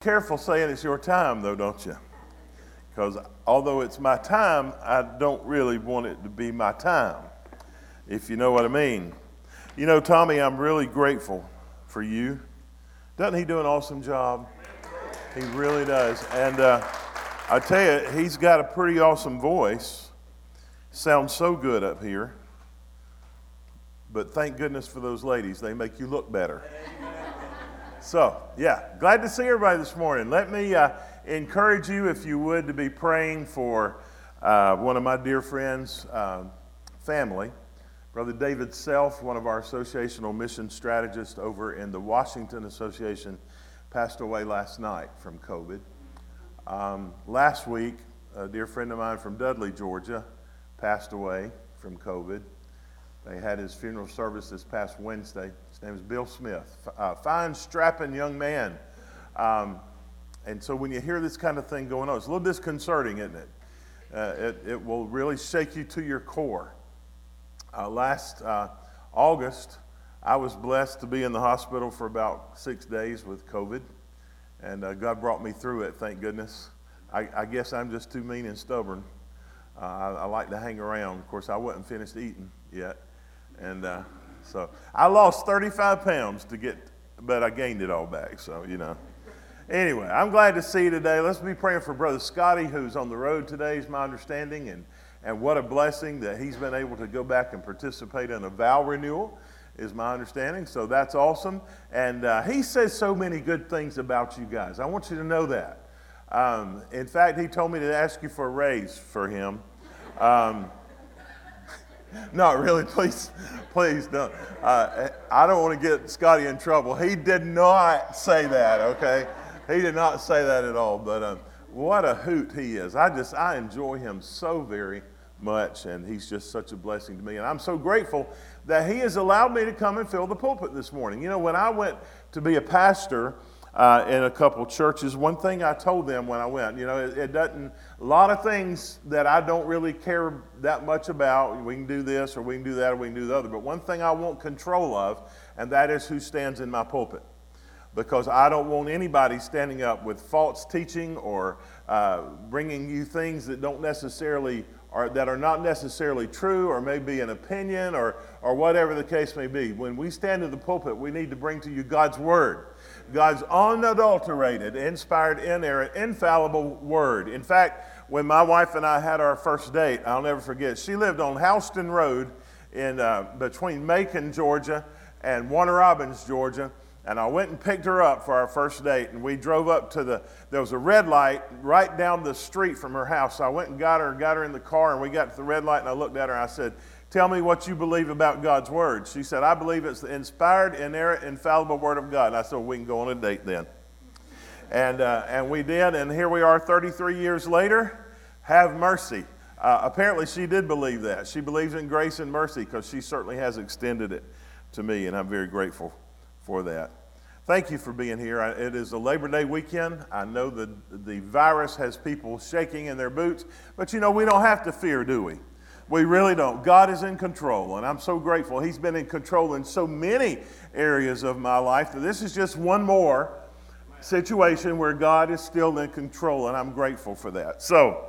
Careful saying it's your time, though, don't you? Because although it's my time, I don't really want it to be my time, if you know what I mean. You know, Tommy, I'm really grateful for you. Doesn't he do an awesome job? He really does. And uh, I tell you, he's got a pretty awesome voice. Sounds so good up here. But thank goodness for those ladies, they make you look better. So, yeah, glad to see everybody this morning. Let me uh, encourage you, if you would, to be praying for uh, one of my dear friends' uh, family. Brother David Self, one of our associational mission strategists over in the Washington Association, passed away last night from COVID. Um, last week, a dear friend of mine from Dudley, Georgia, passed away from COVID. They had his funeral service this past Wednesday. His name is Bill Smith, a fine, strapping young man. Um, and so when you hear this kind of thing going on, it's a little disconcerting, isn't it? Uh, it, it will really shake you to your core. Uh, last uh, August, I was blessed to be in the hospital for about six days with COVID, and uh, God brought me through it, thank goodness. I, I guess I'm just too mean and stubborn. Uh, I, I like to hang around. Of course, I wasn't finished eating yet. And uh, so I lost 35 pounds to get, but I gained it all back. So, you know. Anyway, I'm glad to see you today. Let's be praying for Brother Scotty, who's on the road today, is my understanding. And, and what a blessing that he's been able to go back and participate in a vow renewal, is my understanding. So that's awesome. And uh, he says so many good things about you guys. I want you to know that. Um, in fact, he told me to ask you for a raise for him. Um, not really, please, please don't. Uh, I don't want to get Scotty in trouble. He did not say that, okay? He did not say that at all. But um, what a hoot he is. I just, I enjoy him so very much, and he's just such a blessing to me. And I'm so grateful that he has allowed me to come and fill the pulpit this morning. You know, when I went to be a pastor, uh, in a couple churches. One thing I told them when I went, you know, it, it, doesn't, a lot of things that I don't really care that much about. We can do this or we can do that or we can do the other. But one thing I want control of, and that is who stands in my pulpit. Because I don't want anybody standing up with false teaching or uh, bringing you things that don't necessarily or that are not necessarily true or maybe an opinion or, or whatever the case may be. When we stand in the pulpit, we need to bring to you God's word. God's unadulterated, inspired, inerrant, infallible word. In fact, when my wife and I had our first date, I'll never forget, she lived on Houston Road in, uh, between Macon, Georgia, and Warner Robins, Georgia. And I went and picked her up for our first date, and we drove up to the, there was a red light right down the street from her house. So I went and got her, got her in the car, and we got to the red light, and I looked at her, and I said, Tell me what you believe about God's Word. She said, I believe it's the inspired, inerrant, infallible Word of God. And I said, We can go on a date then. And, uh, and we did, and here we are 33 years later. Have mercy. Uh, apparently, she did believe that. She believes in grace and mercy because she certainly has extended it to me, and I'm very grateful for that. Thank you for being here. It is a Labor Day weekend. I know that the virus has people shaking in their boots, but you know, we don't have to fear, do we? We really don't. God is in control, and I'm so grateful. He's been in control in so many areas of my life that this is just one more situation where God is still in control, and I'm grateful for that. So,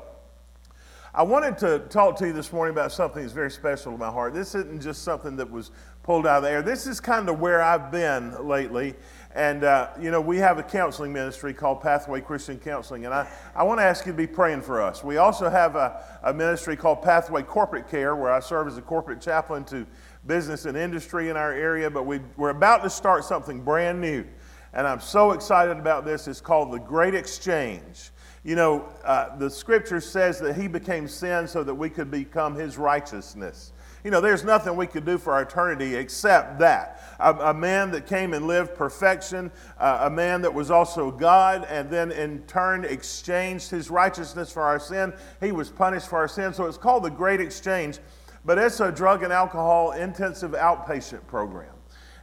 I wanted to talk to you this morning about something that's very special to my heart. This isn't just something that was pulled out of the air. This is kind of where I've been lately. And, uh, you know, we have a counseling ministry called Pathway Christian Counseling. And I, I want to ask you to be praying for us. We also have a, a ministry called Pathway Corporate Care, where I serve as a corporate chaplain to business and industry in our area. But we, we're about to start something brand new. And I'm so excited about this. It's called the Great Exchange. You know, uh, the scripture says that he became sin so that we could become his righteousness. You know, there's nothing we could do for our eternity except that. A, a man that came and lived perfection, uh, a man that was also God, and then in turn exchanged his righteousness for our sin. He was punished for our sin. So it's called the Great Exchange, but it's a drug and alcohol intensive outpatient program.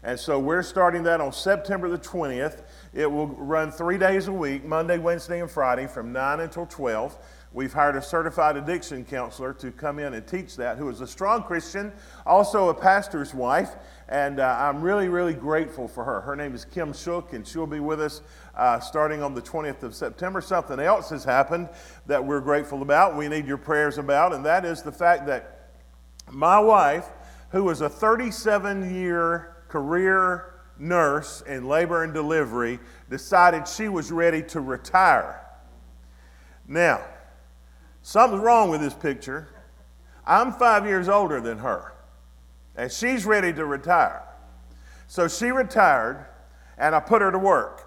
And so we're starting that on September the 20th. It will run three days a week Monday, Wednesday, and Friday from 9 until 12. We've hired a certified addiction counselor to come in and teach that, who is a strong Christian, also a pastor's wife. And uh, I'm really, really grateful for her. Her name is Kim Shook, and she'll be with us uh, starting on the 20th of September. Something else has happened that we're grateful about, we need your prayers about, and that is the fact that my wife, who was a 37 year career nurse in labor and delivery, decided she was ready to retire. Now, something's wrong with this picture. I'm five years older than her, and she's ready to retire. So she retired, and I put her to work.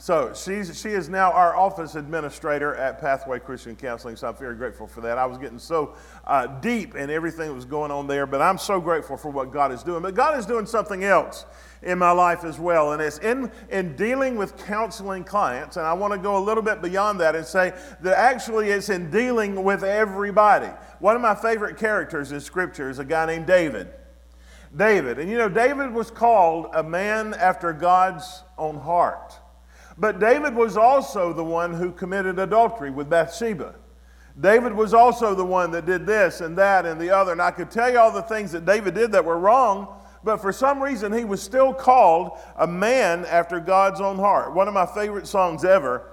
So she's, she is now our office administrator at Pathway Christian Counseling, so I'm very grateful for that. I was getting so uh, deep in everything that was going on there, but I'm so grateful for what God is doing. But God is doing something else in my life as well, and it's in, in dealing with counseling clients, and I want to go a little bit beyond that and say that actually it's in dealing with everybody. One of my favorite characters in Scripture is a guy named David. David, and you know, David was called a man after God's own heart. But David was also the one who committed adultery with Bathsheba. David was also the one that did this and that and the other. And I could tell you all the things that David did that were wrong, but for some reason he was still called a man after God's own heart. One of my favorite songs ever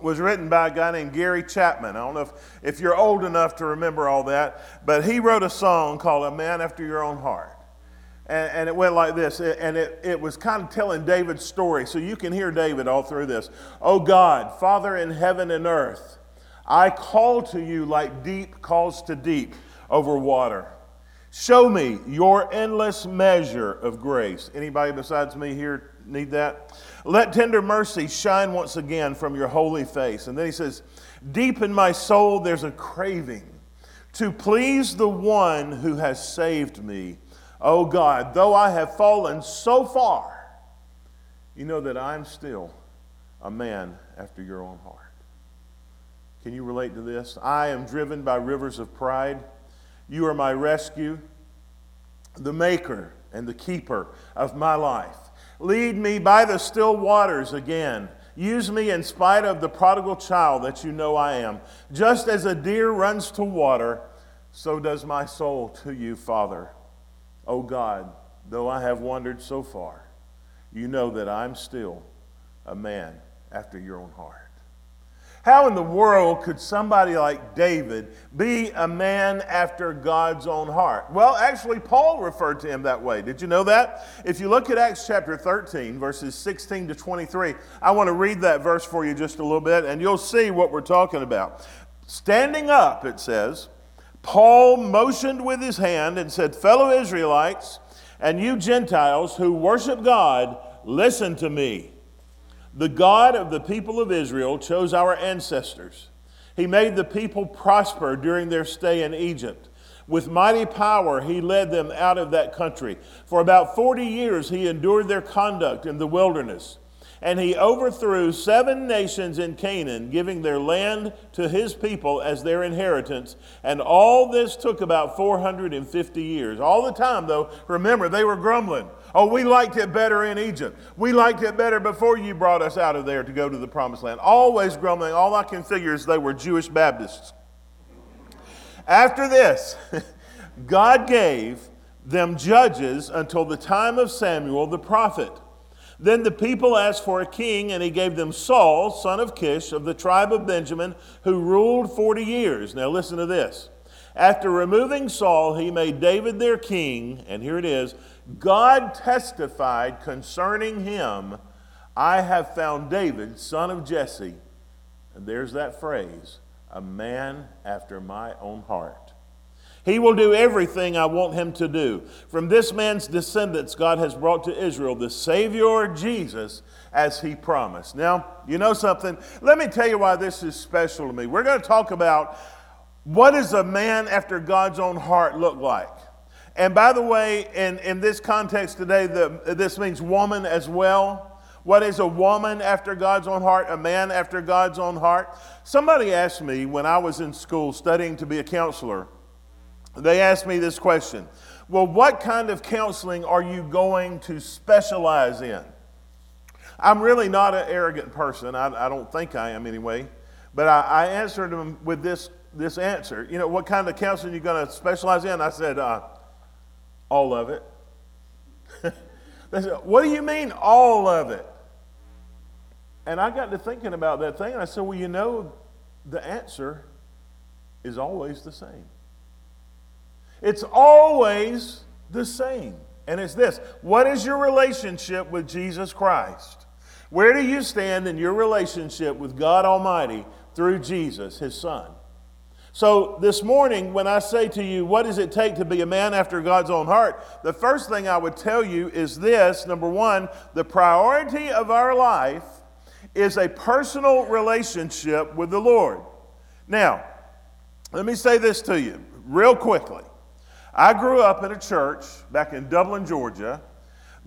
was written by a guy named Gary Chapman. I don't know if, if you're old enough to remember all that, but he wrote a song called A Man After Your Own Heart. And, and, it went like this, and it, it was kind of telling David's story. So you can hear David all through this. Oh God, Father in heaven and earth, I call to you like deep calls to deep over water. Show me your endless measure of grace. Anybody besides me here need that? Let tender mercy shine once again from your holy face. And then he says, Deep in my soul there's a craving to please the one who has saved me Oh God, though I have fallen so far, you know that I'm still a man after your own heart. Can you relate to this? I am driven by rivers of pride. You are my rescue, the maker and the keeper of my life. Lead me by the still waters again. Use me in spite of the prodigal child that you know I am. Just as a deer runs to water, so does my soul to you, Father. Oh God, though I have wandered so far, you know that I'm still a man after your own heart. How in the world could somebody like David be a man after God's own heart? Well, actually, Paul referred to him that way. Did you know that? If you look at Acts chapter 13, verses 16 to 23, I want to read that verse for you just a little bit, and you'll see what we're talking about. Standing up, it says, Paul motioned with his hand and said, Fellow Israelites, and you Gentiles who worship God, listen to me. The God of the people of Israel chose our ancestors. He made the people prosper during their stay in Egypt. With mighty power, he led them out of that country. For about 40 years, he endured their conduct in the wilderness and he overthrew seven nations in Canaan, giving their land to his people as their inheritance. And all this took about 450 years. All the time, though, remember, they were grumbling. Oh, we liked it better in Egypt. We liked it better before you brought us out of there to go to the promised land. Always grumbling. All I can figure is they were Jewish Baptists. After this, God gave them judges until the time of Samuel the prophet. Then the people asked for a king, and he gave them Saul, son of Kish, of the tribe of Benjamin, who ruled 40 years. Now listen to this. After removing Saul, he made David their king, and here it is God testified concerning him, I have found David, son of Jesse. And there's that phrase, a man after my own heart. He will do everything I want him to do. From this man's descendants, God has brought to Israel the Savior Jesus as he promised. Now, you know something? Let me tell you why this is special to me. We're going to talk about what does a man after God's own heart look like? And by the way, in, in this context today, the, this means woman as well. What is a woman after God's own heart? A man after God's own heart? Somebody asked me when I was in school studying to be a counselor they asked me this question Well, what kind of counseling are you going to specialize in? I'm really not an arrogant person. I, I don't think I am anyway. But I, I, answered him with this, this answer. You know, what kind of counseling are you going to specialize in? I said, uh, all of it. they said, what do you mean, all of it? And I got to thinking about that thing, and I said, well, you know, the answer is always the same. It's always the same. And it's this What is your relationship with Jesus Christ? Where do you stand in your relationship with God Almighty through Jesus, His Son? So, this morning, when I say to you, what does it take to be a man after God's own heart? The first thing I would tell you is this number one, the priority of our life is a personal relationship with the Lord. Now, let me say this to you real quickly. I grew up in a church back in Dublin, Georgia,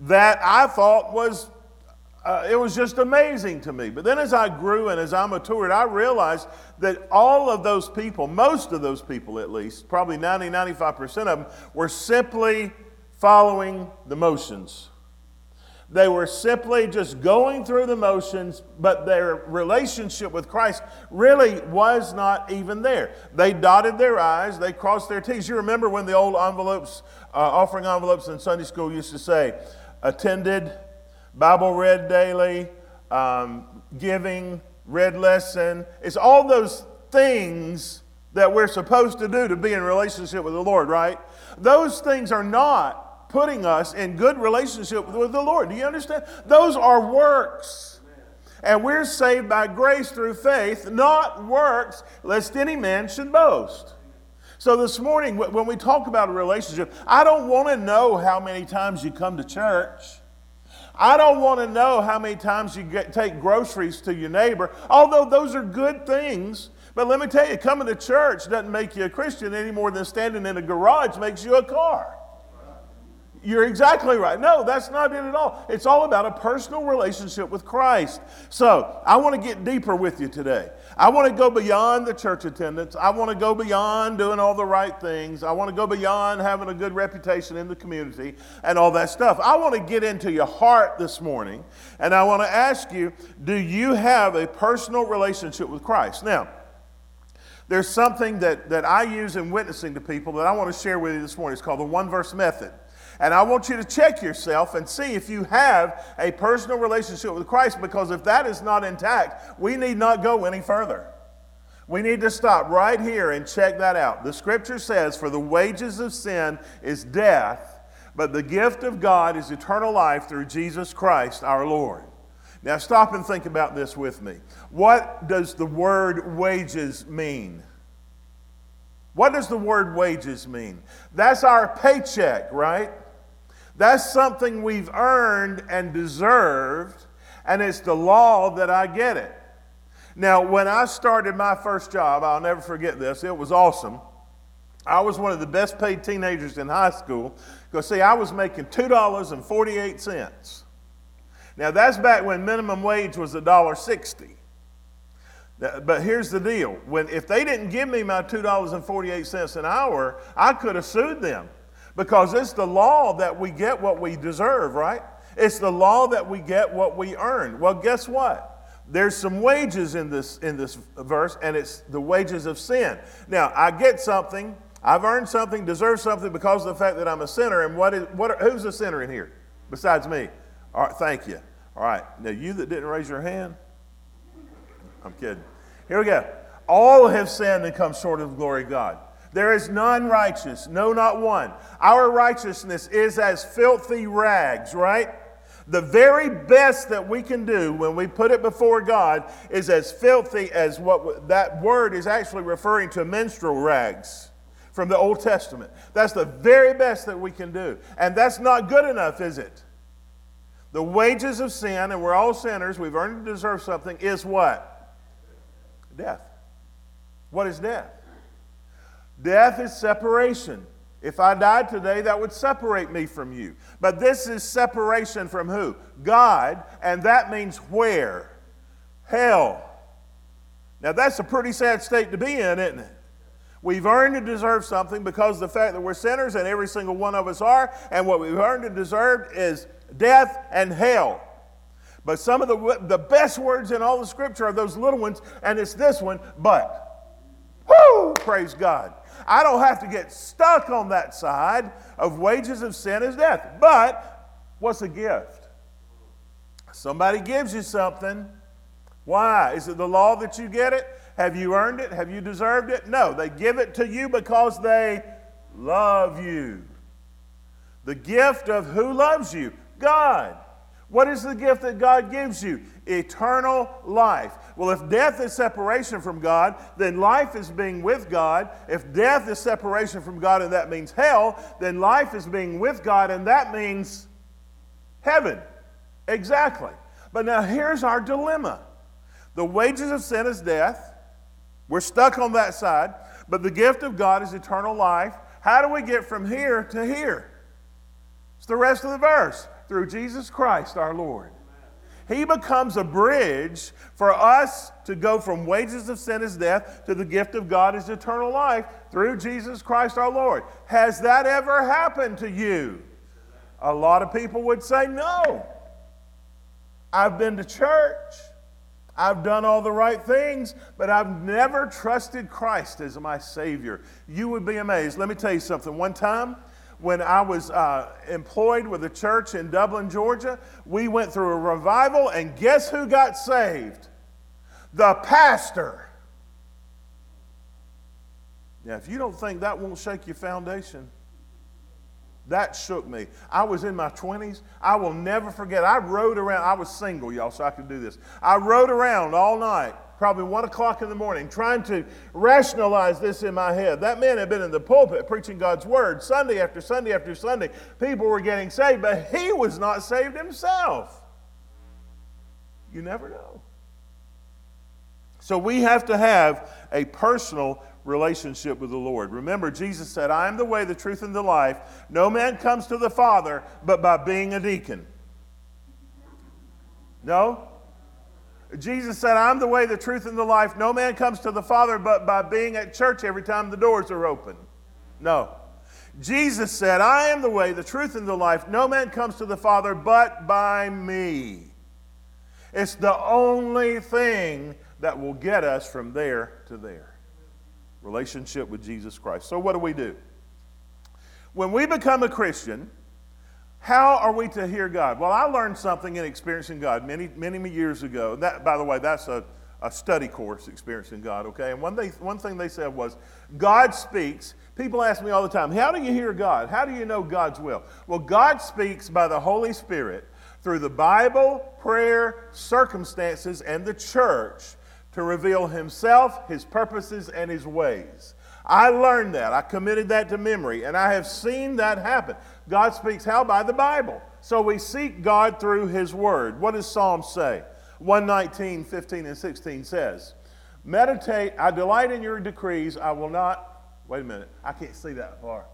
that I thought was uh, it was just amazing to me. But then as I grew and as I matured, I realized that all of those people, most of those people at least, probably 90, 95% of them, were simply following the motions. They were simply just going through the motions, but their relationship with Christ really was not even there. They dotted their I's, they crossed their T's. You remember when the old envelopes, uh, offering envelopes in Sunday school used to say, attended, Bible read daily, um, giving, read lesson. It's all those things that we're supposed to do to be in relationship with the Lord, right? Those things are not putting us in good relationship with the Lord. Do you understand? Those are works. And we're saved by grace through faith, not works, lest any man should boast. So this morning, when we talk about a relationship, I don't want to know how many times you come to church. I don't want to know how many times you get, take groceries to your neighbor, although those are good things. But let me tell you, coming to church doesn't make you a Christian any more than standing in a garage makes you a car. You're exactly right. No, that's not it at all. It's all about a personal relationship with Christ. So, I want to get deeper with you today. I want to go beyond the church attendance. I want to go beyond doing all the right things. I want to go beyond having a good reputation in the community and all that stuff. I want to get into your heart this morning, and I want to ask you do you have a personal relationship with Christ? Now, there's something that, that I use in witnessing to people that I want to share with you this morning. It's called the one verse method. And I want you to check yourself and see if you have a personal relationship with Christ, because if that is not intact, we need not go any further. We need to stop right here and check that out. The scripture says, For the wages of sin is death, but the gift of God is eternal life through Jesus Christ our Lord. Now, stop and think about this with me. What does the word wages mean? What does the word wages mean? That's our paycheck, right? That's something we've earned and deserved, and it's the law that I get it. Now, when I started my first job, I'll never forget this, it was awesome. I was one of the best paid teenagers in high school because, see, I was making $2.48. Now, that's back when minimum wage was $1.60. But here's the deal. When, if they didn't give me my $2.48 an hour, I could have sued them because it's the law that we get what we deserve, right? It's the law that we get what we earn. Well, guess what? There's some wages in this, in this verse, and it's the wages of sin. Now, I get something, I've earned something, deserve something because of the fact that I'm a sinner. And what is, what who's a sinner in here besides me? All right, thank you. All right, now you that didn't raise your hand, I'm kidding. Here we go. All have sinned and come short of the glory of God. There is none righteous, no, not one. Our righteousness is as filthy rags, right? The very best that we can do when we put it before God is as filthy as what that word is actually referring to menstrual rags from the Old Testament. That's the very best that we can do. And that's not good enough, is it? The wages of sin, and we're all sinners, we've earned and deserve something, is what? Death. What is death? Death is separation. If I died today, that would separate me from you. But this is separation from who? God, and that means where? Hell. Now, that's a pretty sad state to be in, isn't it? We've earned and deserved something because the fact that we're sinners, and every single one of us are, and what we've earned and deserved is death and hell. But some of the, the best words in all the scripture are those little ones, and it's this one, but. Woo! Praise God. I don't have to get stuck on that side of wages of sin is death. But what's a gift? Somebody gives you something. Why? Is it the law that you get it? Have you earned it? Have you deserved it? No, they give it to you because they love you. The gift of who loves you? God. What is the gift that God gives you? Eternal life. Well, if death is separation from God, then life is being with God. If death is separation from God and that means hell, then life is being with God and that means heaven. Exactly. But now here's our dilemma the wages of sin is death. We're stuck on that side. But the gift of God is eternal life. How do we get from here to here? It's the rest of the verse through Jesus Christ our Lord. He becomes a bridge for us to go from wages of sin is death to the gift of God is eternal life through Jesus Christ our Lord. Has that ever happened to you? A lot of people would say no. I've been to church. I've done all the right things, but I've never trusted Christ as my Savior. You would be amazed. Let me tell you something. One time, when I was uh, employed with a church in Dublin, Georgia, we went through a revival, and guess who got saved? The pastor. Now, if you don't think that won't shake your foundation, that shook me. I was in my 20s. I will never forget. I rode around. I was single, y'all, so I could do this. I rode around all night probably one o'clock in the morning, trying to rationalize this in my head. That man had been in the pulpit preaching God's word Sunday after Sunday after Sunday. People were getting saved, but he was not saved himself. You never know. So we have to have a personal relationship with the Lord. Remember, Jesus said, I am the way, the truth, and the life. No man comes to the Father but by being a deacon. No? Jesus said, I'm the way, the truth, and the life. No man comes to the Father but by being at church every time the doors are open. No. Jesus said, I am the way, the truth, and the life. No man comes to the Father but by me. It's the only thing that will get us from there to there. Relationship with Jesus Christ. So, what do we do? When we become a Christian, how are we to hear God? Well, I learned something in experiencing God many, many years ago. That, by the way, that's a, a study course, experiencing God, okay? And one, they, one thing they said was, God speaks. People ask me all the time, how do you hear God? How do you know God's will? Well, God speaks by the Holy Spirit through the Bible, prayer, circumstances, and the church to reveal Himself, His purposes, and His ways. I learned that. I committed that to memory, and I have seen that happen. God speaks how? By the Bible. So we seek God through His Word. What does Psalm say? 119, 15, and 16 says, Meditate, I delight in your decrees, I will not, wait a minute, I can't see that far.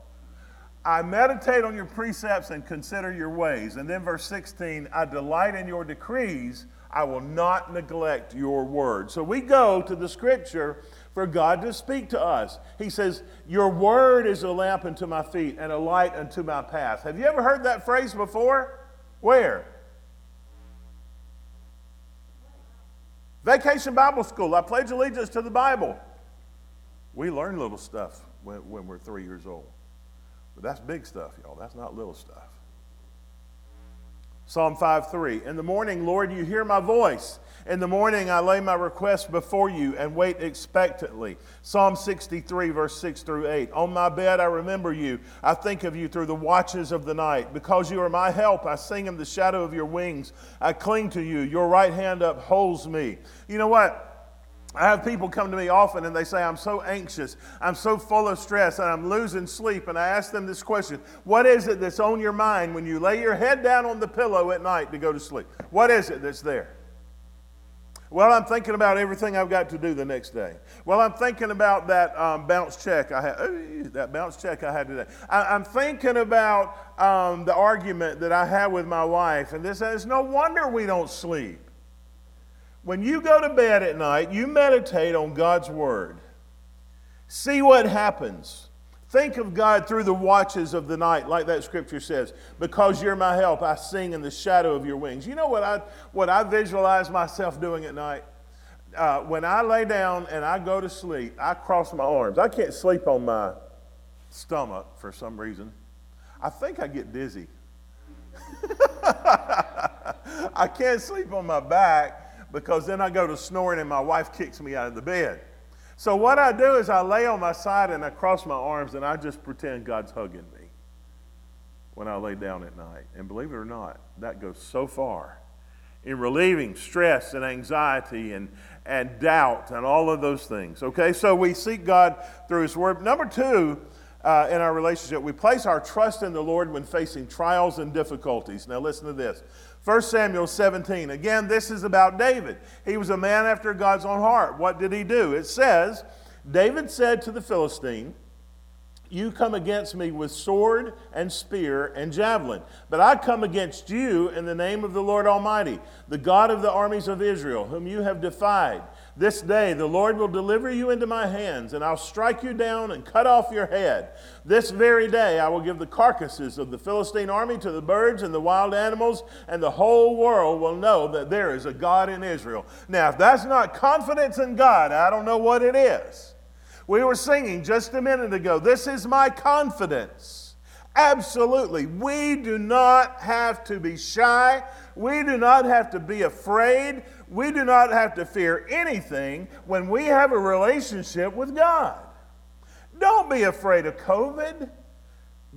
I meditate on your precepts and consider your ways. And then verse 16, I delight in your decrees, I will not neglect your word. So we go to the scripture for God to speak to us. He says, Your word is a lamp unto my feet and a light unto my path. Have you ever heard that phrase before? Where? Vacation Bible School. I pledge allegiance to the Bible. We learn little stuff when, when we're three years old. But that's big stuff, y'all. That's not little stuff. Psalm 5 3. In the morning, Lord, you hear my voice. In the morning, I lay my request before you and wait expectantly. Psalm 63, verse 6 through 8. On my bed, I remember you. I think of you through the watches of the night. Because you are my help, I sing in the shadow of your wings. I cling to you. Your right hand upholds me. You know what? I have people come to me often and they say, I'm so anxious, I'm so full of stress, and I'm losing sleep. And I ask them this question What is it that's on your mind when you lay your head down on the pillow at night to go to sleep? What is it that's there? Well, I'm thinking about everything I've got to do the next day. Well, I'm thinking about that um, bounce check I had. that bounce check I had today. I, am thinking about um, the argument that I had with my wife, and this. It's no wonder we don't sleep. When you go to bed at night, you meditate on God's word. See what happens. Think of God through the watches of the night, like that scripture says. Because you're my help, I sing in the shadow of your wings. You know what I, what I visualize myself doing at night? Uh, when I lay down and I go to sleep, I cross my arms. I can't sleep on my stomach for some reason. I think I get dizzy. I can't sleep on my back because then I go to snoring and my wife kicks me out of the bed. So what I do is I lay on my side and I cross my arms and I just pretend God's hugging me when I lay down at night. And believe it or not, that goes so far in relieving stress and anxiety and, and doubt and all of those things. Okay, so we seek God through His Word. Number two, uh, in our relationship, we place our trust in the Lord when facing trials and difficulties. Now, listen to this 1 Samuel 17. Again, this is about David. He was a man after God's own heart. What did he do? It says, David said to the Philistine, You come against me with sword and spear and javelin, but I come against you in the name of the Lord Almighty, the God of the armies of Israel, whom you have defied. This day the Lord will deliver you into my hands, and I'll strike you down and cut off your head. This very day I will give the carcasses of the Philistine army to the birds and the wild animals, and the whole world will know that there is a God in Israel. Now, if that's not confidence in God, I don't know what it is. We were singing just a minute ago, This is my confidence. Absolutely. We do not have to be shy. We do not have to be afraid. We do not have to fear anything when we have a relationship with God. Don't be afraid of COVID.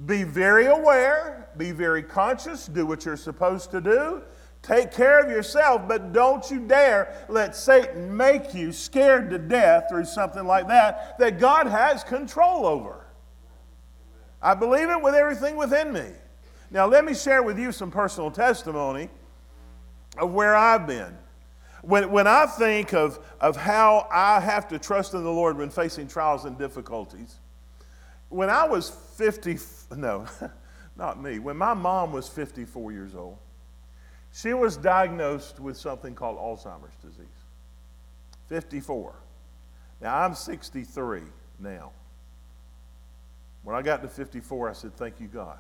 Be very aware, be very conscious, do what you're supposed to do. Take care of yourself, but don't you dare let Satan make you scared to death through something like that that God has control over. I believe it with everything within me. Now, let me share with you some personal testimony of where I've been. When, when I think of, of how I have to trust in the Lord when facing trials and difficulties, when I was 50, no, not me, when my mom was 54 years old, she was diagnosed with something called Alzheimer's disease. 54. Now, I'm 63 now. When I got to 54, I said, Thank you, God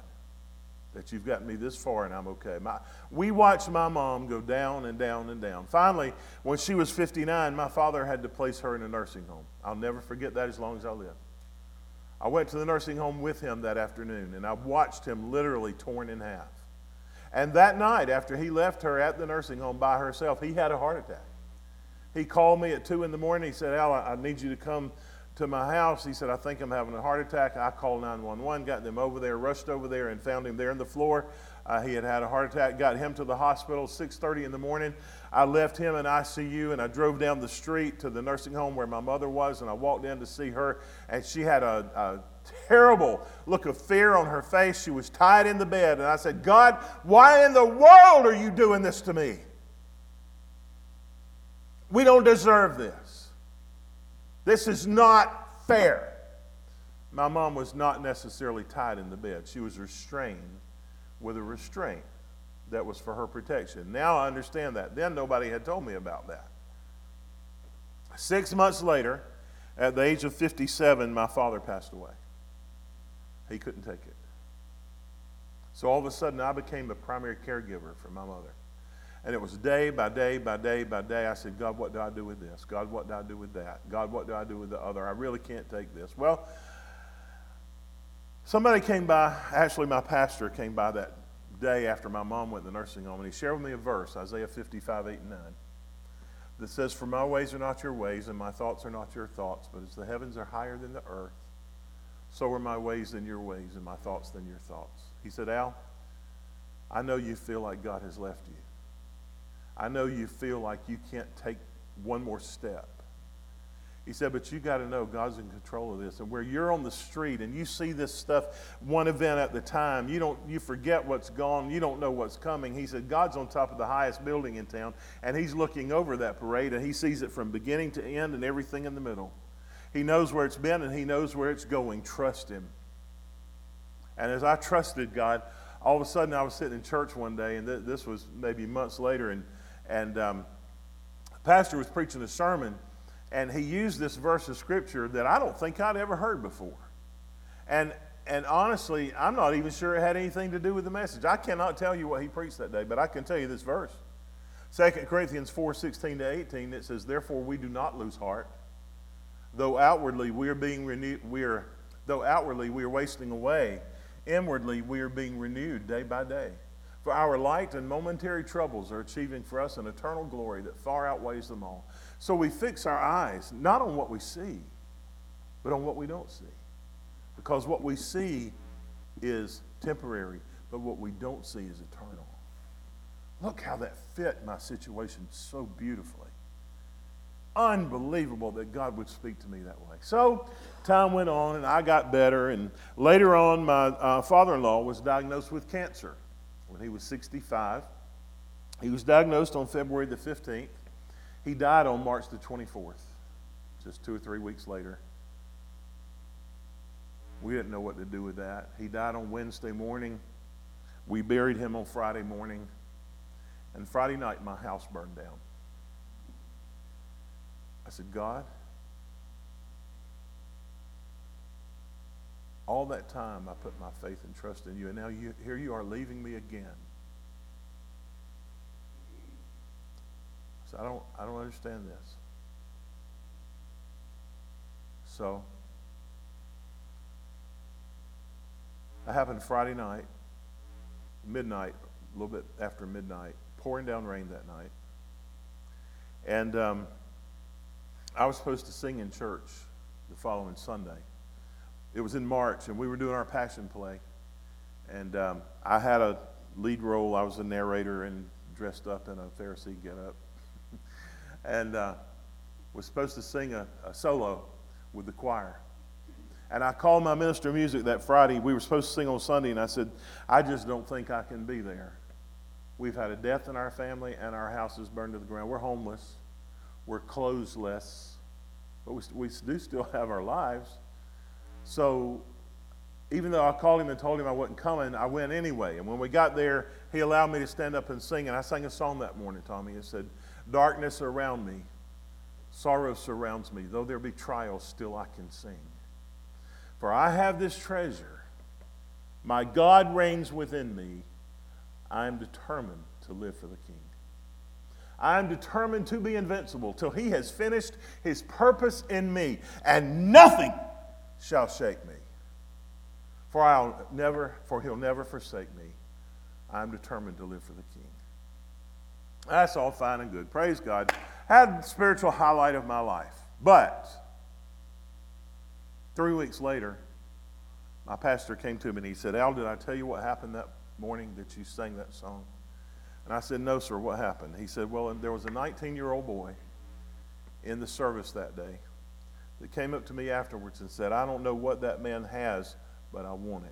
that you've gotten me this far and I'm okay. My, we watched my mom go down and down and down. Finally, when she was 59, my father had to place her in a nursing home. I'll never forget that as long as I live. I went to the nursing home with him that afternoon and I watched him literally torn in half. And that night, after he left her at the nursing home by herself, he had a heart attack. He called me at 2 in the morning. He said, Al, I need you to come to my house. He said, I think I'm having a heart attack. I called 911, got them over there, rushed over there, and found him there on the floor. Uh, he had had a heart attack, got him to the hospital 6.30 in the morning. I left him in ICU, and I drove down the street to the nursing home where my mother was, and I walked in to see her, and she had a, a terrible look of fear on her face. She was tied in the bed, and I said, God, why in the world are you doing this to me? We don't deserve this. This is not fair. My mom was not necessarily tied in the bed, she was restrained with a restraint that was for her protection. Now I understand that. Then nobody had told me about that. Six months later, at the age of 57, my father passed away. He couldn't take it. So all of a sudden, I became the primary caregiver for my mother. And it was day by day by day by day. I said, God, what do I do with this? God, what do I do with that? God, what do I do with the other? I really can't take this. Well, somebody came by, actually, my pastor came by that day after my mom went to the nursing home, and he shared with me a verse, Isaiah 55, 8, and 9, that says, For my ways are not your ways, and my thoughts are not your thoughts, but as the heavens are higher than the earth, so are my ways than your ways, and my thoughts than your thoughts. He said, Al, I know you feel like God has left you. I know you feel like you can't take one more step. He said, but you got to know God's in control of this. And where you're on the street and you see this stuff one event at the time, you don't you forget what's gone, you don't know what's coming. He said, God's on top of the highest building in town, and he's looking over that parade and he sees it from beginning to end and everything in the middle. He knows where it's been and he knows where it's going. Trust him. And as I trusted God, all of a sudden I was sitting in church one day, and th- this was maybe months later, and and um, pastor was preaching a sermon, And he used this verse of scripture that I don't think I'd ever heard before. And, and honestly, I'm not even sure it had anything to do with the message. I cannot tell you what he preached that day, but I can tell you this verse. 2 Corinthians 4 16 to 18, it says, Therefore we do not lose heart, though outwardly we are being renewed, we are, though outwardly we are wasting away, inwardly we are being renewed day by day. For our light and momentary troubles are achieving for us an eternal glory that far outweighs them all. So we fix our eyes not on what we see, but on what we don't see. Because what we see is temporary, but what we don't see is eternal. Look how that fit my situation so beautifully. Unbelievable that God would speak to me that way. So, time went on and I got better. And later on, my uh, father in law was diagnosed with cancer when he was 65. He was diagnosed on February the 15th. He died on March the 24th, just two or three weeks later. We didn't know what to do with that. He died on Wednesday morning. We buried him on Friday morning. And Friday night, my house burned down. I said, God, all that time I put my faith and trust in you, and now you, here you are leaving me again. So I don't, I don't understand this. So that happened Friday night, midnight, a little bit after midnight, pouring down rain that night. And um, I was supposed to sing in church the following Sunday. It was in March, and we were doing our passion play. And um, I had a lead role. I was a narrator and dressed up in a Pharisee getup, and uh, was supposed to sing a, a solo with the choir. And I called my minister of music that Friday. We were supposed to sing on Sunday, and I said, I just don't think I can be there. We've had a death in our family, and our house is burned to the ground. We're homeless. We're clothesless. But we, we do still have our lives. So even though I called him and told him I wasn't coming, I went anyway. And when we got there, he allowed me to stand up and sing. And I sang a song that morning, Tommy. It said, Darkness around me, sorrow surrounds me. Though there be trials, still I can sing. For I have this treasure. My God reigns within me. I am determined to live for the King. I am determined to be invincible till he has finished his purpose in me, and nothing shall shake me. For I'll never, for he'll never forsake me. I am determined to live for the King. That's all fine and good. Praise God. Had the spiritual highlight of my life. But three weeks later, my pastor came to me and he said, Al, did I tell you what happened that morning that you sang that song? And I said, No, sir, what happened? He said, Well, there was a 19 year old boy in the service that day that came up to me afterwards and said, I don't know what that man has, but I want it.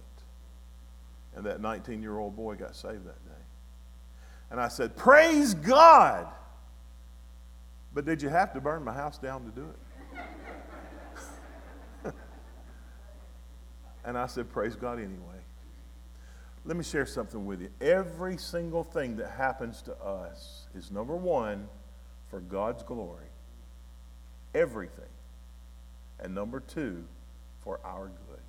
And that 19 year old boy got saved that day. And I said, Praise God! But did you have to burn my house down to do it? and I said, Praise God anyway. Let me share something with you. Every single thing that happens to us is number one, for God's glory. Everything. And number two, for our good.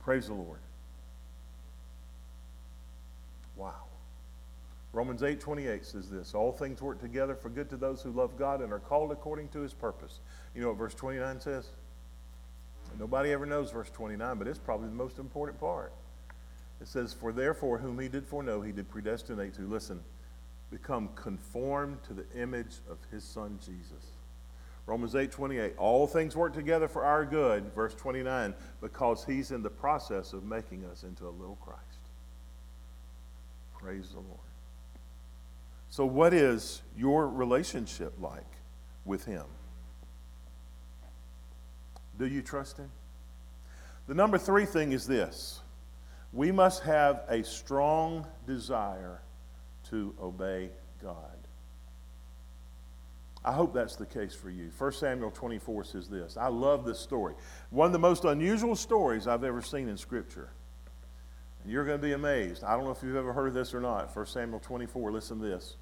Praise the Lord. Wow. Romans 8 28 says this All things work together for good to those who love God and are called according to his purpose. You know what verse 29 says? Nobody ever knows verse 29, but it's probably the most important part. It says, For therefore, whom he did foreknow, he did predestinate to, listen, become conformed to the image of his son Jesus. Romans 8 28, all things work together for our good, verse 29, because he's in the process of making us into a little Christ. Praise the Lord. So, what is your relationship like with him? Do you trust him? The number three thing is this we must have a strong desire to obey God. I hope that's the case for you. 1 Samuel 24 says this. I love this story. One of the most unusual stories I've ever seen in Scripture. And you're going to be amazed. I don't know if you've ever heard of this or not. 1 Samuel 24, listen to this.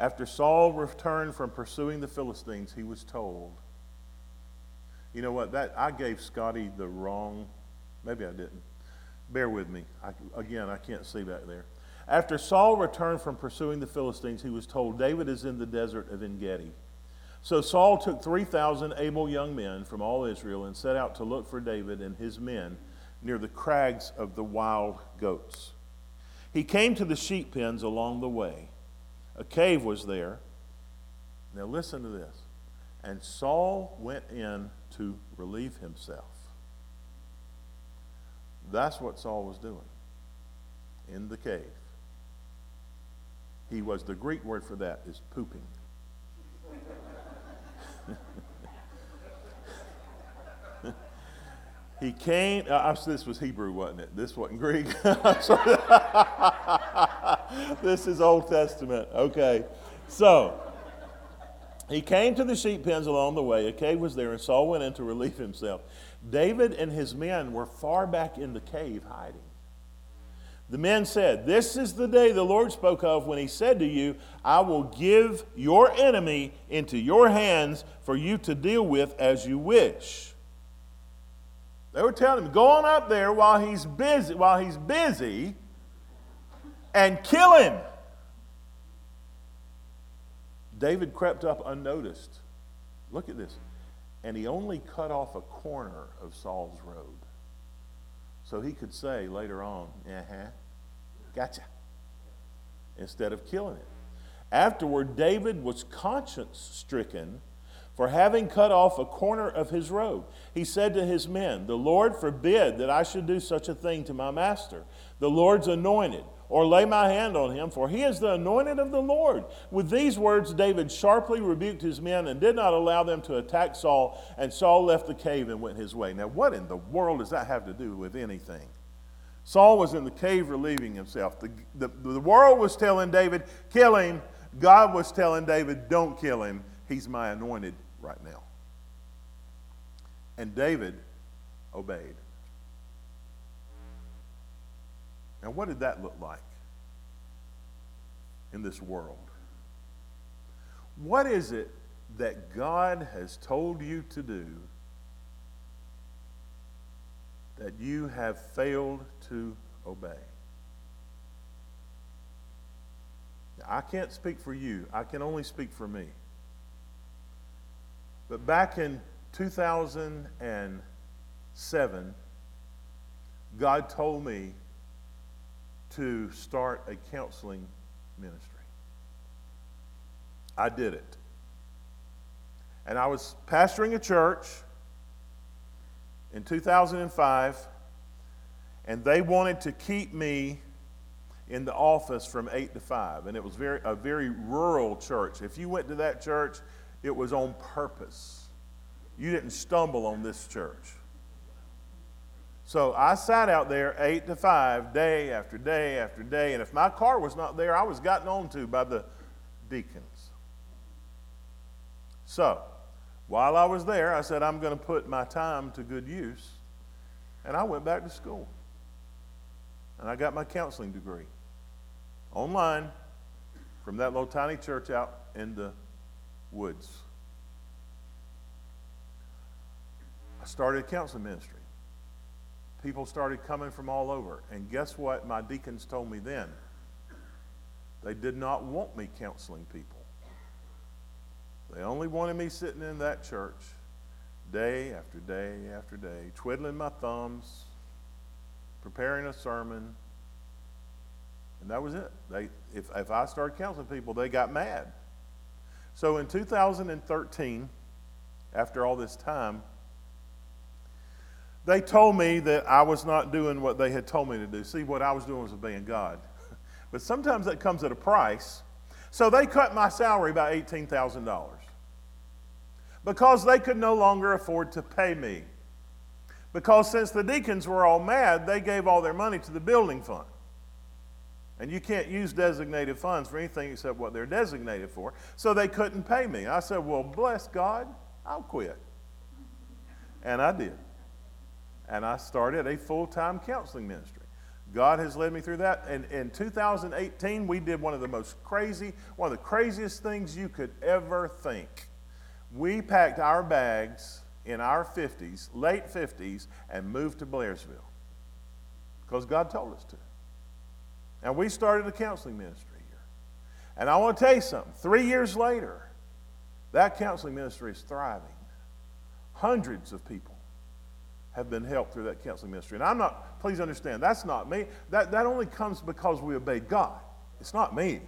After Saul returned from pursuing the Philistines, he was told, you know what? That I gave Scotty the wrong. Maybe I didn't. Bear with me. I, again, I can't see back there. After Saul returned from pursuing the Philistines, he was told, David is in the desert of En Gedi. So Saul took 3,000 able young men from all Israel and set out to look for David and his men near the crags of the wild goats. He came to the sheep pens along the way. A cave was there. Now listen to this. And Saul went in to relieve himself. That's what Saul was doing in the cave. He was, the Greek word for that is pooping. he came, uh, this was Hebrew, wasn't it? This wasn't Greek. this is Old Testament. Okay. So, he came to the sheep pens along the way. A cave was there, and Saul went in to relieve himself. David and his men were far back in the cave hiding. The men said, This is the day the Lord spoke of when he said to you, I will give your enemy into your hands for you to deal with as you wish. They were telling him, Go on up there while he's busy, while he's busy, and kill him. David crept up unnoticed. Look at this. And he only cut off a corner of Saul's robe. So he could say later on, uh huh, gotcha, instead of killing it. Afterward, David was conscience stricken for having cut off a corner of his robe. He said to his men, The Lord forbid that I should do such a thing to my master, the Lord's anointed or lay my hand on him, for he is the anointed of the Lord. With these words, David sharply rebuked his men and did not allow them to attack Saul, and Saul left the cave and went his way. Now, what in the world does that have to do with anything? Saul was in the cave relieving himself. The, the, the world was telling David, kill him. God was telling David, don't kill him. He's my anointed right now. And David obeyed. Now, what did that look like in this world? What is it that God has told you to do that you have failed to obey? Now, I can't speak for you, I can only speak for me. But back in 2007, God told me to start a counseling ministry. I did it. And I was pastoring a church in 2005, and they wanted to keep me in the office from 8 to 5. And it was very, a very rural church. If you went to that church, it was on purpose. You didn't stumble on this church. So I sat out there eight to five, day after day after day, and if my car was not there, I was gotten on to by the deacons. So while I was there, I said, I'm going to put my time to good use, and I went back to school. And I got my counseling degree online from that little tiny church out in the woods. I started a counseling ministry people started coming from all over. And guess what my deacons told me then? They did not want me counseling people. They only wanted me sitting in that church day after day after day, twiddling my thumbs, preparing a sermon. And that was it. They, if, if I started counseling people, they got mad. So in 2013, after all this time, they told me that I was not doing what they had told me to do. See, what I was doing was obeying God. but sometimes that comes at a price. So they cut my salary by $18,000 because they could no longer afford to pay me. Because since the deacons were all mad, they gave all their money to the building fund. And you can't use designated funds for anything except what they're designated for. So they couldn't pay me. I said, Well, bless God, I'll quit. And I did and I started a full time counseling ministry. God has led me through that. And in 2018, we did one of the most crazy, one of the craziest things you could ever think. We packed our bags in our 50s, late 50s, and moved to Blairsville because God told us to. And we started a counseling ministry here. And I want to tell you something. Three years later, that counseling ministry is thriving. Hundreds of people have been helped through that counseling ministry. And I'm not, please understand, that's not me. That, that only comes because we obeyed God. It's not me.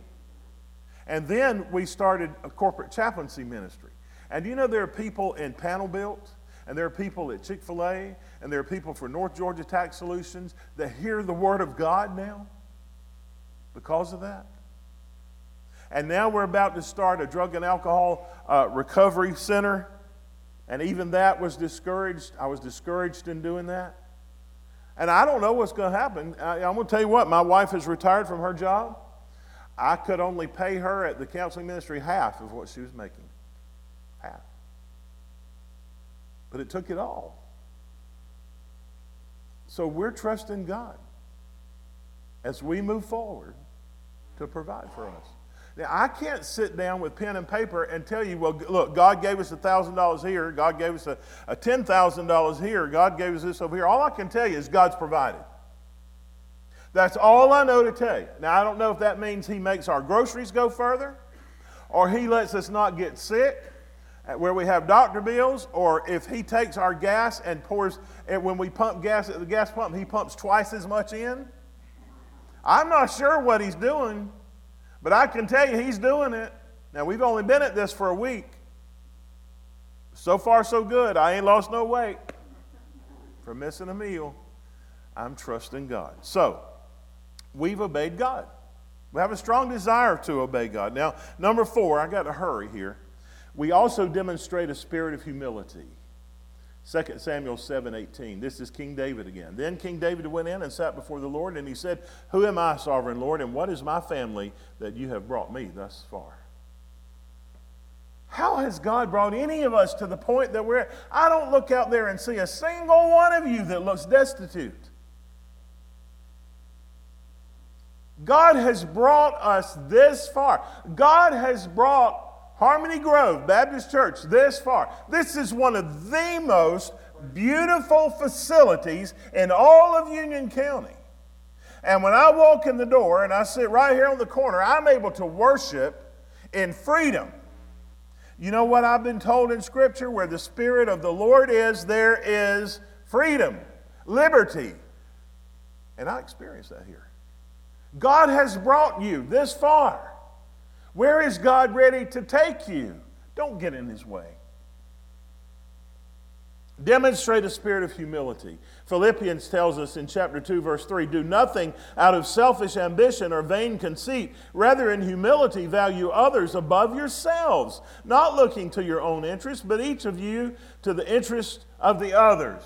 And then we started a corporate chaplaincy ministry. And you know there are people in Panel Built, and there are people at Chick fil A, and there are people for North Georgia Tax Solutions that hear the Word of God now because of that. And now we're about to start a drug and alcohol uh, recovery center and even that was discouraged. I was discouraged in doing that. And I don't know what's going to happen. I, am going to tell you what, my wife has retired from her job. I could only pay her at the counseling ministry half of what she was making. Half. But it took it all. So we're trusting God as we move forward to provide for us. Now, I can't sit down with pen and paper and tell you, well, look, God gave us $1,000 here, God gave us a, a $10,000 here, God gave us this over here. All I can tell you is God's provided. That's all I know to tell you. Now, I don't know if that means He makes our groceries go further, or He lets us not get sick where we have doctor bills, or if He takes our gas and pours, and when we pump gas at the gas pump, He pumps twice as much in. I'm not sure what He's doing. But I can tell you, he's doing it. Now, we've only been at this for a week. So far, so good. I ain't lost no weight from missing a meal. I'm trusting God. So, we've obeyed God. We have a strong desire to obey God. Now, number four, I got to hurry here. We also demonstrate a spirit of humility. 2 Samuel 7:18. This is King David again. Then King David went in and sat before the Lord, and he said, Who am I, sovereign Lord, and what is my family that you have brought me thus far? How has God brought any of us to the point that we're I don't look out there and see a single one of you that looks destitute. God has brought us this far. God has brought Harmony Grove Baptist Church this far. This is one of the most beautiful facilities in all of Union County. And when I walk in the door and I sit right here on the corner, I'm able to worship in freedom. You know what I've been told in Scripture? Where the Spirit of the Lord is, there is freedom, liberty. And I experience that here. God has brought you this far. Where is God ready to take you? Don't get in his way. Demonstrate a spirit of humility. Philippians tells us in chapter 2, verse 3 do nothing out of selfish ambition or vain conceit. Rather, in humility, value others above yourselves, not looking to your own interest, but each of you to the interest of the others.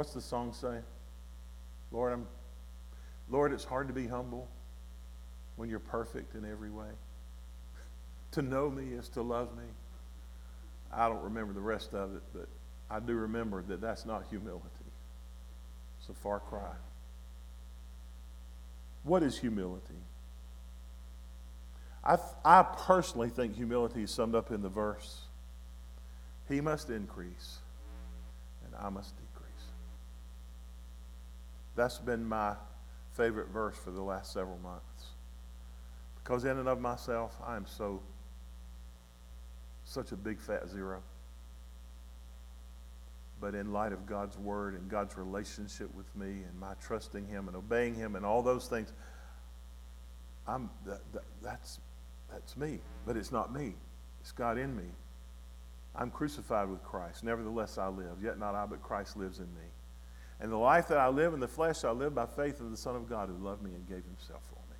What's the song say? Lord, I'm, Lord, it's hard to be humble when you're perfect in every way. to know me is to love me. I don't remember the rest of it, but I do remember that that's not humility. It's a far cry. What is humility? I, I personally think humility is summed up in the verse He must increase, and I must decrease. That's been my favorite verse for the last several months. Because in and of myself, I am so, such a big fat zero. But in light of God's word and God's relationship with me and my trusting Him and obeying Him and all those things, I'm, that, that, that's, that's me. But it's not me, it's God in me. I'm crucified with Christ. Nevertheless, I live. Yet not I, but Christ lives in me. And the life that I live in the flesh, I live by faith of the Son of God who loved me and gave himself for me.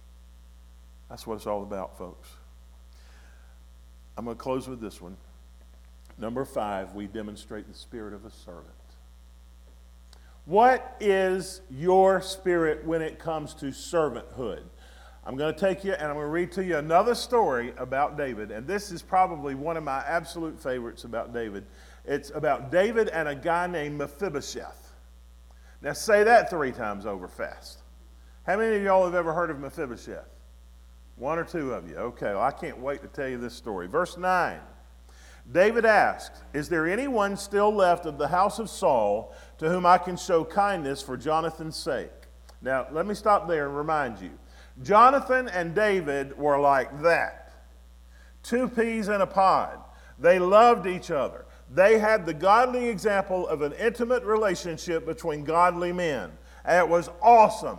That's what it's all about, folks. I'm going to close with this one. Number five, we demonstrate the spirit of a servant. What is your spirit when it comes to servanthood? I'm going to take you and I'm going to read to you another story about David. And this is probably one of my absolute favorites about David. It's about David and a guy named Mephibosheth. Now, say that three times over fast. How many of y'all have ever heard of Mephibosheth? One or two of you. Okay, well, I can't wait to tell you this story. Verse 9 David asked, Is there anyone still left of the house of Saul to whom I can show kindness for Jonathan's sake? Now, let me stop there and remind you Jonathan and David were like that two peas in a pod. They loved each other. They had the godly example of an intimate relationship between godly men. And it was awesome.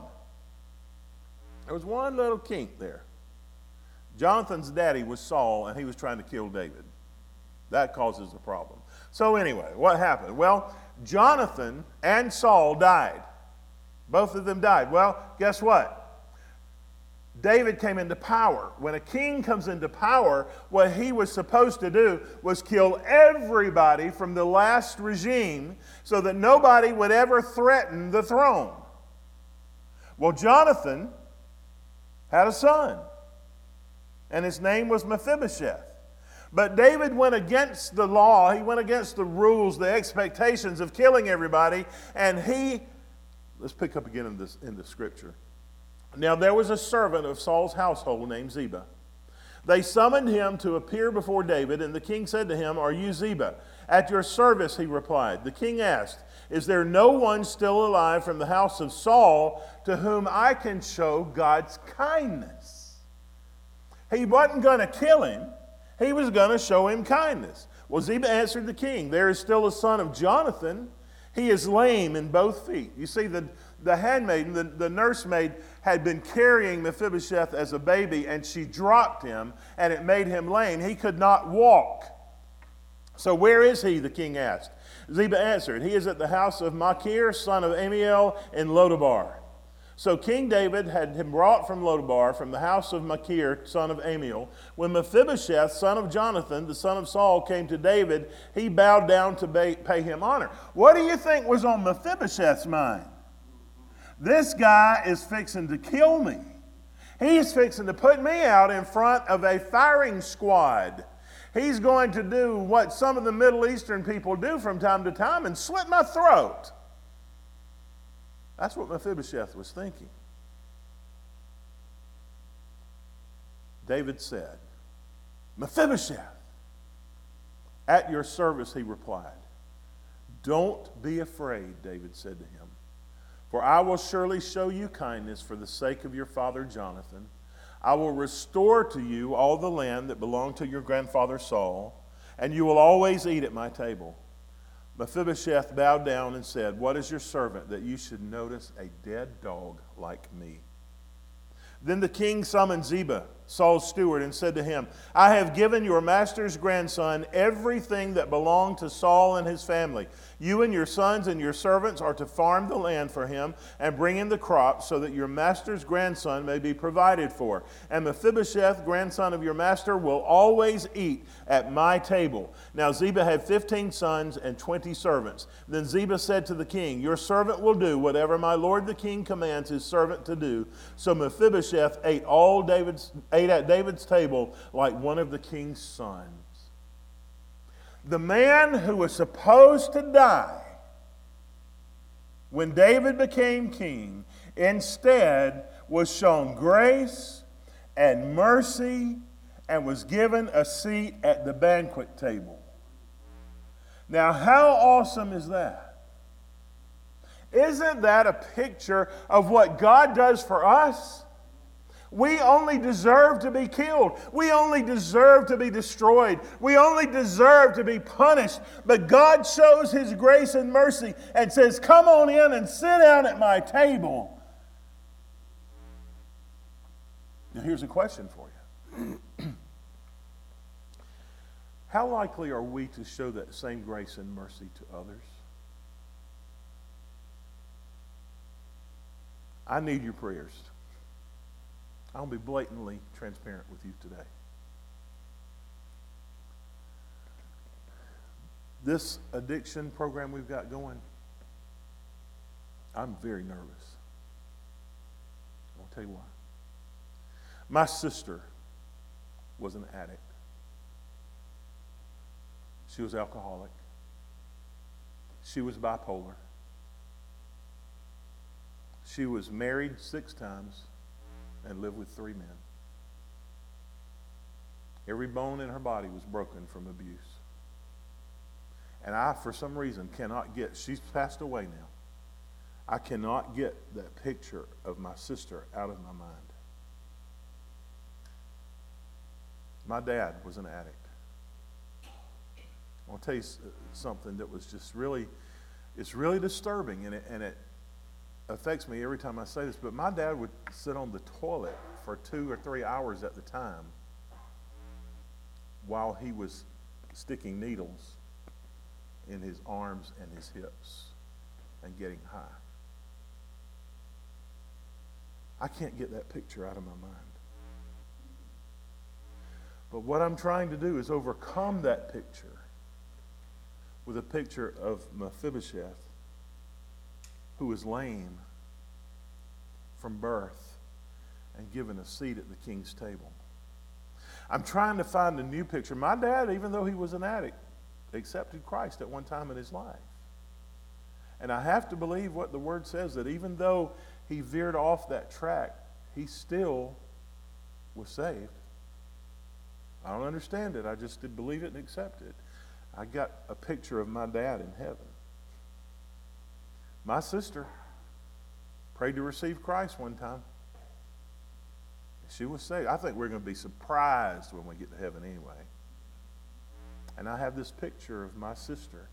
There was one little kink there. Jonathan's daddy was Saul, and he was trying to kill David. That causes a problem. So, anyway, what happened? Well, Jonathan and Saul died. Both of them died. Well, guess what? David came into power. When a king comes into power, what he was supposed to do was kill everybody from the last regime so that nobody would ever threaten the throne. Well, Jonathan had a son, and his name was Mephibosheth. But David went against the law, he went against the rules, the expectations of killing everybody, and he, let's pick up again in, this, in the scripture. Now there was a servant of Saul's household named Ziba. They summoned him to appear before David, and the king said to him, Are you Ziba? At your service, he replied. The king asked, Is there no one still alive from the house of Saul to whom I can show God's kindness? He wasn't going to kill him, he was going to show him kindness. Well, Ziba answered the king, There is still a son of Jonathan. He is lame in both feet. You see, the, the handmaiden, the, the nursemaid, had been carrying Mephibosheth as a baby, and she dropped him, and it made him lame. He could not walk. So, where is he? the king asked. Ziba answered, He is at the house of Machir, son of Amiel, in Lodabar. So King David had him brought from Lodabar, from the house of Machir, son of Amiel. When Mephibosheth, son of Jonathan, the son of Saul, came to David, he bowed down to pay him honor. What do you think was on Mephibosheth's mind? This guy is fixing to kill me. He's fixing to put me out in front of a firing squad. He's going to do what some of the Middle Eastern people do from time to time and slit my throat. That's what Mephibosheth was thinking. David said, Mephibosheth, at your service, he replied. Don't be afraid, David said to him. For I will surely show you kindness for the sake of your father Jonathan. I will restore to you all the land that belonged to your grandfather Saul, and you will always eat at my table. Mephibosheth bowed down and said, What is your servant that you should notice a dead dog like me? Then the king summoned Ziba Saul's steward, and said to him, I have given your master's grandson everything that belonged to Saul and his family. You and your sons and your servants are to farm the land for him and bring in the crops so that your master's grandson may be provided for. And Mephibosheth, grandson of your master, will always eat at my table. Now Ziba had 15 sons and 20 servants. Then Ziba said to the king, Your servant will do whatever my lord the king commands his servant to do. So Mephibosheth ate all David's ate at David's table like one of the king's sons. The man who was supposed to die when David became king instead was shown grace and mercy and was given a seat at the banquet table. Now, how awesome is that? Isn't that a picture of what God does for us? We only deserve to be killed. We only deserve to be destroyed. We only deserve to be punished. But God shows His grace and mercy and says, Come on in and sit down at my table. Now, here's a question for you How likely are we to show that same grace and mercy to others? I need your prayers. I'll be blatantly transparent with you today. This addiction program we've got going, I'm very nervous. I'll tell you why. My sister was an addict. She was alcoholic. She was bipolar. She was married six times and lived with three men. Every bone in her body was broken from abuse. And I, for some reason, cannot get, she's passed away now. I cannot get that picture of my sister out of my mind. My dad was an addict. I want to tell you uh, something that was just really, it's really disturbing, and it, and it affects me every time I say this. But my dad would sit on the toilet for two or three hours at the time while he was sticking needles in his arms and his hips and getting high. I can't get that picture out of my mind. But what I'm trying to do is overcome that picture with a picture of Mephibosheth, who was lame from birth and given a seat at the king's table. I'm trying to find a new picture. My dad, even though he was an addict, accepted Christ at one time in his life. And I have to believe what the word says that even though he veered off that track, he still was saved. I don't understand it. I just did believe it and accept it. I got a picture of my dad in heaven. My sister prayed to receive Christ one time. She was saved. I think we're going to be surprised when we get to heaven anyway. And I have this picture of my sister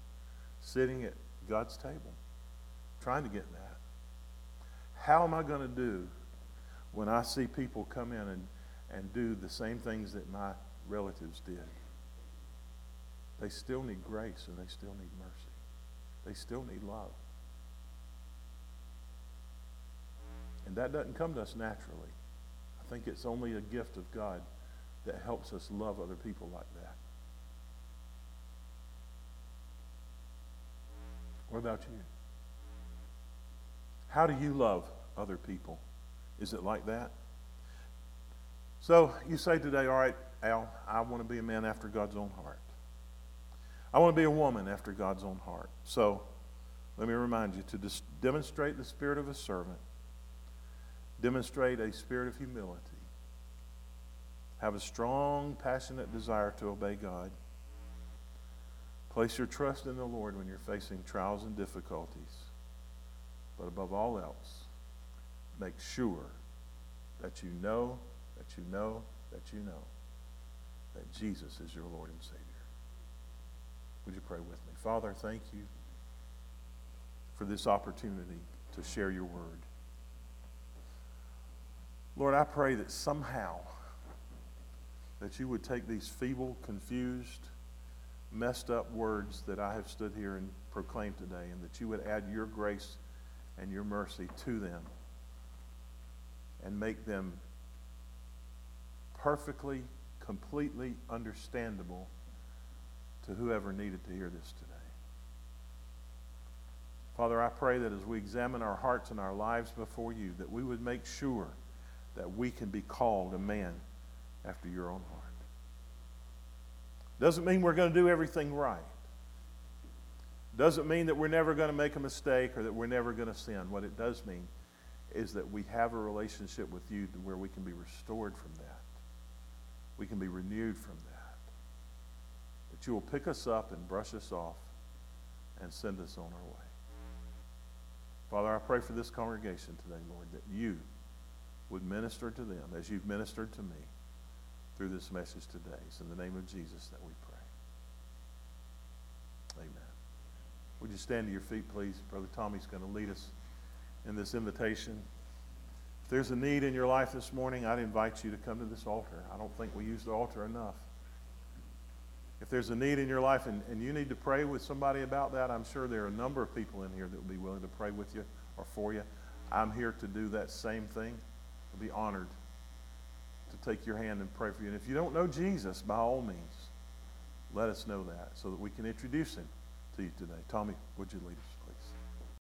sitting at God's table, trying to get that. How am I going to do when I see people come in and, and do the same things that my relatives did? They still need grace and they still need mercy. They still need love. And that doesn't come to us naturally. I think it's only a gift of God that helps us love other people like that. What about you? How do you love other people? Is it like that? So you say today, all right, Al, I want to be a man after God's own heart. I want to be a woman after God's own heart. So let me remind you to dis- demonstrate the spirit of a servant, demonstrate a spirit of humility, have a strong, passionate desire to obey God. Place your trust in the Lord when you're facing trials and difficulties. But above all else, make sure that you know, that you know, that you know that Jesus is your Lord and Savior. Would you pray with me? Father, thank you for this opportunity to share your word. Lord, I pray that somehow that you would take these feeble, confused, messed up words that I have stood here and proclaimed today, and that you would add your grace and your mercy to them and make them perfectly, completely understandable to whoever needed to hear this today. Father, I pray that as we examine our hearts and our lives before you, that we would make sure that we can be called a man after your own heart. Doesn't mean we're going to do everything right. Doesn't mean that we're never going to make a mistake or that we're never going to sin. What it does mean is that we have a relationship with you where we can be restored from that. We can be renewed from that that you will pick us up and brush us off and send us on our way. Father, I pray for this congregation today, Lord, that you would minister to them as you've ministered to me through this message today. It's in the name of Jesus that we pray. Amen. Would you stand to your feet, please? Brother Tommy's going to lead us in this invitation. If there's a need in your life this morning, I'd invite you to come to this altar. I don't think we use the altar enough. If there's a need in your life and, and you need to pray with somebody about that, I'm sure there are a number of people in here that will be willing to pray with you or for you. I'm here to do that same thing. Be honored to take your hand and pray for you. And if you don't know Jesus, by all means, let us know that so that we can introduce him to you today. Tommy, would you lead us?